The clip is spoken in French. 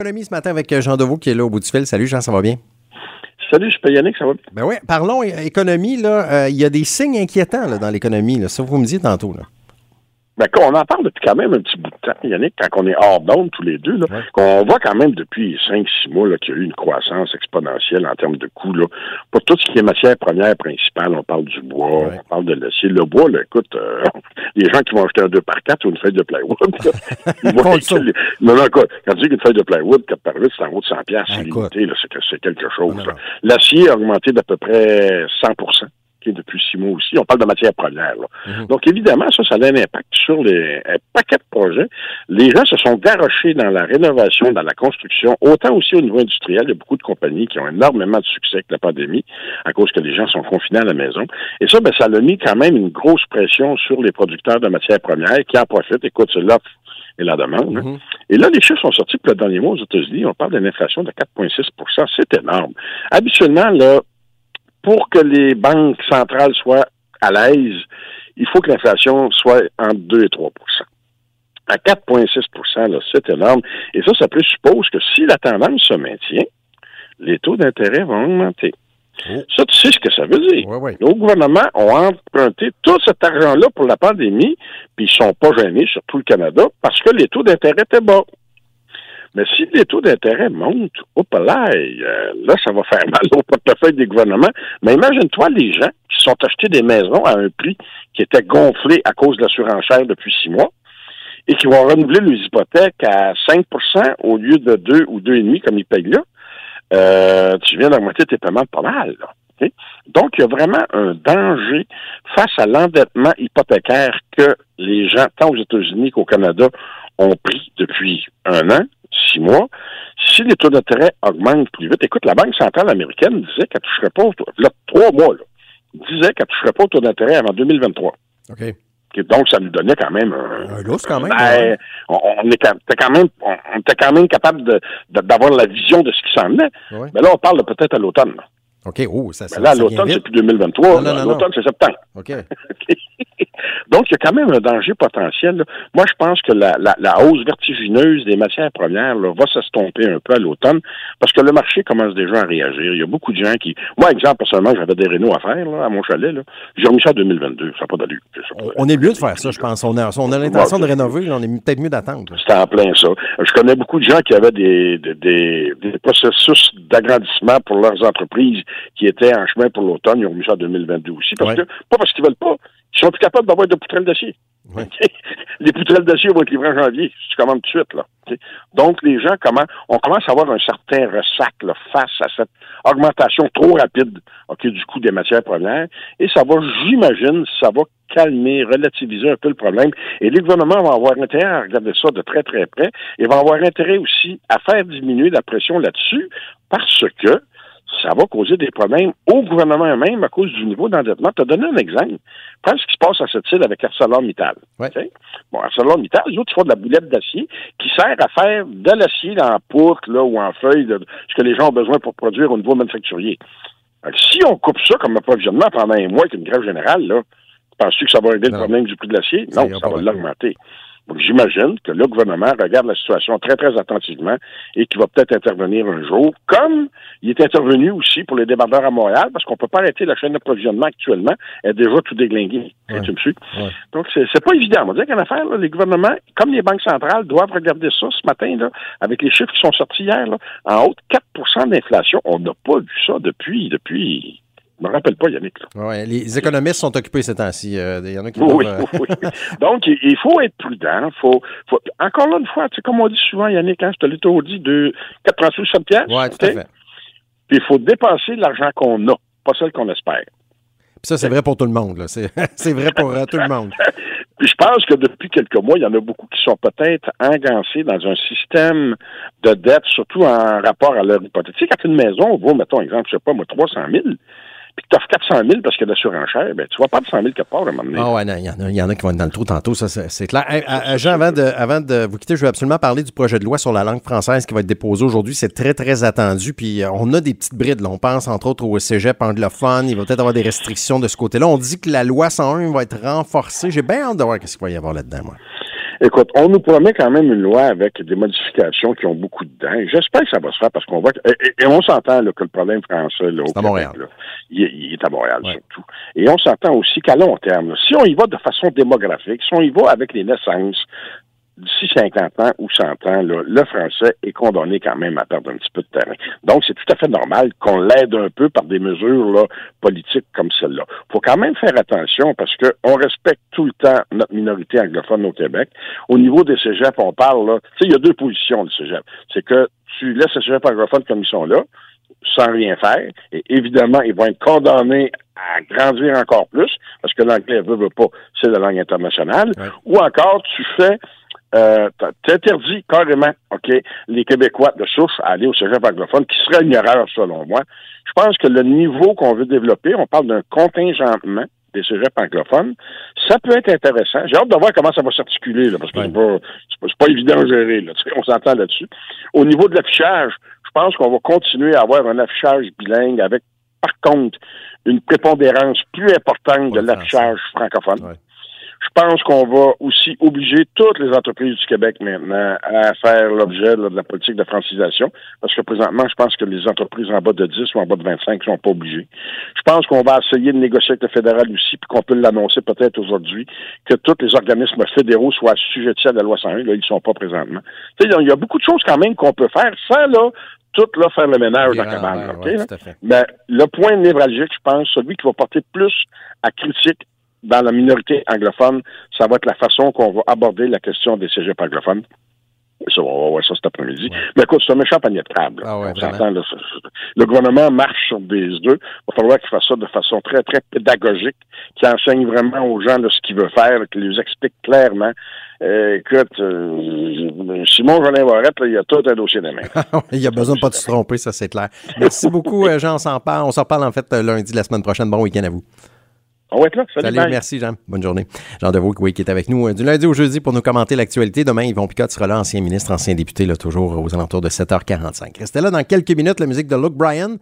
Économie ce matin avec Jean Deveau qui est là au bout du fil. Salut Jean, ça va bien? Salut, je peux Yannick, ça va bien? Ben oui, parlons économie. Là, il y a des signes inquiétants là, dans l'économie. Ça, vous me dites tantôt. Là. Ben, on en parle depuis quand même un petit bout de temps, Yannick, quand on est hors d'onde tous les deux, là, qu'on voit quand même depuis 5-6 mois qu'il y a eu une croissance exponentielle en termes de coûts. Là. Pour tout ce qui est matière première principale, on parle du bois, on parle de l'acier. Le bois, là, écoute, euh, les gens qui vont acheter un 2 par 4 ou une feuille de plywood, ils vont non, non, quand tu dis qu'une feuille de plywood, 4 par 8, c'est en haut de 100 pièces, c'est limité, c'est quelque chose. L'acier a augmenté d'à peu près 100 depuis six mois aussi. On parle de matières premières. Mhm. Donc, évidemment, ça, ça a un impact sur les un paquet de projets. Les gens se sont garochés dans la rénovation, dans la construction, autant aussi au niveau industriel. Il y a beaucoup de compagnies qui ont énormément de succès avec la pandémie à cause que les gens sont confinés à la maison. Et ça, ben, ça a mis quand même une grosse pression sur les producteurs de matières premières qui en profitent. Écoute, c'est l'offre et la demande. Mhm. Et là, les chiffres sont sortis pour le dernier mois aux États-Unis. On parle d'une inflation de 4,6% C'est énorme. Habituellement, là, pour que les banques centrales soient à l'aise, il faut que l'inflation soit entre 2 et 3% À 4,6% c'est énorme. Et ça, ça présuppose que si la tendance se maintient, les taux d'intérêt vont augmenter. Oh. Ça, tu sais ce que ça veut dire. Nos gouvernements ont emprunté tout cet argent-là pour la pandémie, puis ils sont pas gênés, surtout le Canada, parce que les taux d'intérêt étaient bas. Mais si les taux d'intérêt montent, au palais, euh, là, ça va faire mal au portefeuille des gouvernements. Mais imagine-toi les gens qui sont achetés des maisons à un prix qui était gonflé à cause de la surenchère depuis six mois et qui vont renouveler leurs hypothèques à 5% au lieu de 2 ou 2,5 comme ils payent là. Euh, tu viens d'augmenter tes paiements pas mal. Donc, il y a vraiment un danger face à l'endettement hypothécaire que les gens, tant aux États-Unis qu'au Canada, ont pris depuis un an six mois, si les taux d'intérêt augmentent plus vite, écoute, la Banque centrale américaine disait qu'elle toucherait pas, là, trois mois, là, disait qu'elle toucherait pas au taux d'intérêt avant 2023. OK. Donc, ça nous donnait quand même un. Un quand même. Ben, on, était quand même, on, était quand même capable d'avoir la vision de ce qui s'en venait. Mais là, on parle peut-être à l'automne. OK. Oh, ça, ça, là, l'automne, c'est plus 2023. L'automne, c'est septembre. OK. Donc, il y a quand même un danger potentiel. Moi, je pense que la, hausse vertigineuse des matières premières va s'estomper un peu à l'automne parce que le marché commence déjà à réagir. Il y a beaucoup de gens qui... Moi, exemple, personnellement, j'avais des rénaux à faire à mon chalet. J'ai remis ça en 2022. Ça n'a pas d'allure. On est mieux de faire ça, je pense. On a, on a l'intention de rénover. On est peut-être mieux d'attendre. C'est en plein ça. Je connais beaucoup de gens qui avaient des, des, processus d'agrandissement pour leurs entreprises qui étaient en chemin pour l'automne. Ils ont remis ça en 2022 aussi. Parce que, pas parce qu'ils veulent pas, ils sont plus capables d'avoir de poutrelles d'acier. les poutrelles d'acier vont être livrées en janvier, si tu commandes tout de suite. Là. Donc, les gens, comment, on commence à avoir un certain ressac face à cette augmentation trop rapide du coût des matières premières. Et ça va, j'imagine, ça va calmer, relativiser un peu le problème. Et les gouvernements vont avoir intérêt à regarder ça de très, très près et vont avoir intérêt aussi à faire diminuer la pression là-dessus parce que ça va causer des problèmes au gouvernement même à cause du niveau d'endettement. Tu as donné un exemple. Prends ce qui se passe à cette île avec ArcelorMittal. Ouais. Bon, ArcelorMittal, les autres font de la boulette d'acier qui sert à faire de l'acier en poutre là, ou en feuille, de, ce que les gens ont besoin pour produire au niveau manufacturier. si on coupe ça comme approvisionnement pendant un mois avec une grève générale, là, penses-tu que ça va aider le problème du prix de l'acier? Non, ça va l'augmenter. Donc, j'imagine que le gouvernement regarde la situation très, très attentivement et qu'il va peut-être intervenir un jour, comme il est intervenu aussi pour les débardeurs à Montréal, parce qu'on peut pas arrêter la chaîne d'approvisionnement actuellement, elle est déjà tout déglinguée. Tu me suis? Donc, c'est pas évident. On va dire qu'en affaire, les gouvernements, comme les banques centrales, doivent regarder ça ce matin, là, avec les chiffres qui sont sortis hier, là, en haute 4% d'inflation. On n'a pas vu ça depuis, depuis je me rappelle pas, Yannick. Ouais, les économistes sont occupés ces temps-ci. Euh, il y en a qui oui, euh, oui. Donc, il faut être prudent. Faut, faut... Encore une fois, comme on dit souvent, Yannick, hein, je te l'ai toujours dit, de 80 sous 7 pièces. Oui, tout à fait. Puis il faut dépenser l'argent qu'on a, pas celle qu'on espère. Puis ça, c'est vrai pour tout le monde. C'est vrai pour euh, tout le monde. Puis je pense que depuis quelques mois, il y en a beaucoup qui sont peut-être engancés dans un système de dette, surtout en rapport à leur hypothèque. quand une maison vaut, mettons, exemple, je sais pas, moi, 300 000, puis tu offres 400 000 parce qu'il y a de la surenchère, ben, tu vas pas de 100 000 quelque part à un moment donné. Ah ouais, il y, y, en a qui vont être dans le trou tantôt, ça c'est clair. Jean, avant de, avant de vous quitter, je veux absolument parler du projet de loi sur la langue française qui va être déposé aujourd'hui. C'est très, très attendu. Puis euh, on a des petites brides. Là. On pense entre autres au cégep anglophone. Il va peut-être avoir des restrictions de ce côté-là. On dit que la loi 101 va être renforcée. J'ai bien hâte de voir ce qu'il va y avoir là-dedans, moi. Écoute, on nous promet quand même une loi avec des modifications qui ont beaucoup de dents. J'espère que ça va se faire parce qu'on voit que, et, on s'entend que le problème français là, au à Montréal. il, est à Montréal surtout. Et on s'entend aussi qu'à long terme, si on y va de façon démographique, si on y va avec les naissances, d'ici 50 ans ou 100 ans, le français est condamné quand même à perdre un petit peu de terrain. Donc, c'est tout à fait normal qu'on l'aide un peu par des mesures là, politiques comme celle-là. faut quand même faire attention parce qu'on respecte tout le temps notre minorité anglophone au Québec. Au niveau des cégeps, on parle, là, tu sais, il y a deux positions de cégep. C'est que tu laisses les cégeps anglophones comme ils sont là, sans rien faire. Et évidemment, ils vont être condamnés à grandir encore plus, parce que l'anglais veut, veut pas, c'est la langue internationale. Ou encore, tu fais euh, t'interdis carrément, OK, les Québécois de souche à aller au cégep anglophone, qui serait une erreur, selon moi. Je pense que le niveau qu'on veut développer, on parle d'un contingentement des cégeps anglophones, ça peut être intéressant. J'ai hâte de voir comment ça va s'articuler, parce que c'est pas, pas, évident à gérer, là, on s'entend là-dessus. Au niveau de l'affichage, je pense qu'on va continuer à avoir un affichage bilingue avec, par contre, une prépondérance plus importante de l'affichage francophone. Je pense qu'on va aussi obliger toutes les entreprises du Québec maintenant à faire l'objet de la politique de francisation, parce que présentement, je pense que les entreprises en bas de 10 ou en bas de 25 ne sont pas obligées. Je pense qu'on va essayer de négocier avec le fédéral aussi, puis qu'on peut l'annoncer peut-être aujourd'hui, que tous les organismes fédéraux soient assujettis à la loi 101. Là, ils ne sont pas présentement. Il y a beaucoup de choses quand même qu'on peut faire sans là tout là faire le ménage dans la cabane. Mais le point névralgique, je pense, celui qui va porter plus à critique dans la minorité anglophone, ça va être la façon qu'on va aborder la question des cégeps anglophones. Ça, on va voir ça cet après-midi. Mais écoute, c'est un méchant panier de table. Ah le gouvernement marche sur des œufs. Il va falloir qu'il fasse ça de façon très, très pédagogique, qu'il enseigne vraiment aux gens ce qu'il veut faire, qu'il les explique clairement. Euh, écoute, euh, Simon Jolin Barrette, il y a tout un dossier de main. il y a besoin de pas de se tromper, ça c'est clair. Merci beaucoup, euh, Jean. On s'en parle. On s'en parle en fait lundi la semaine prochaine. Bon week-end à vous. On va être là. Salut, merci Jean. Bonne journée. Jean Deveau oui, qui est avec nous euh, du lundi au jeudi pour nous commenter l'actualité. Demain, Yvon Picotte sera là, ancien ministre, ancien député, là, toujours aux alentours de 7h45. Restez là dans quelques minutes, la musique de Luke Bryan.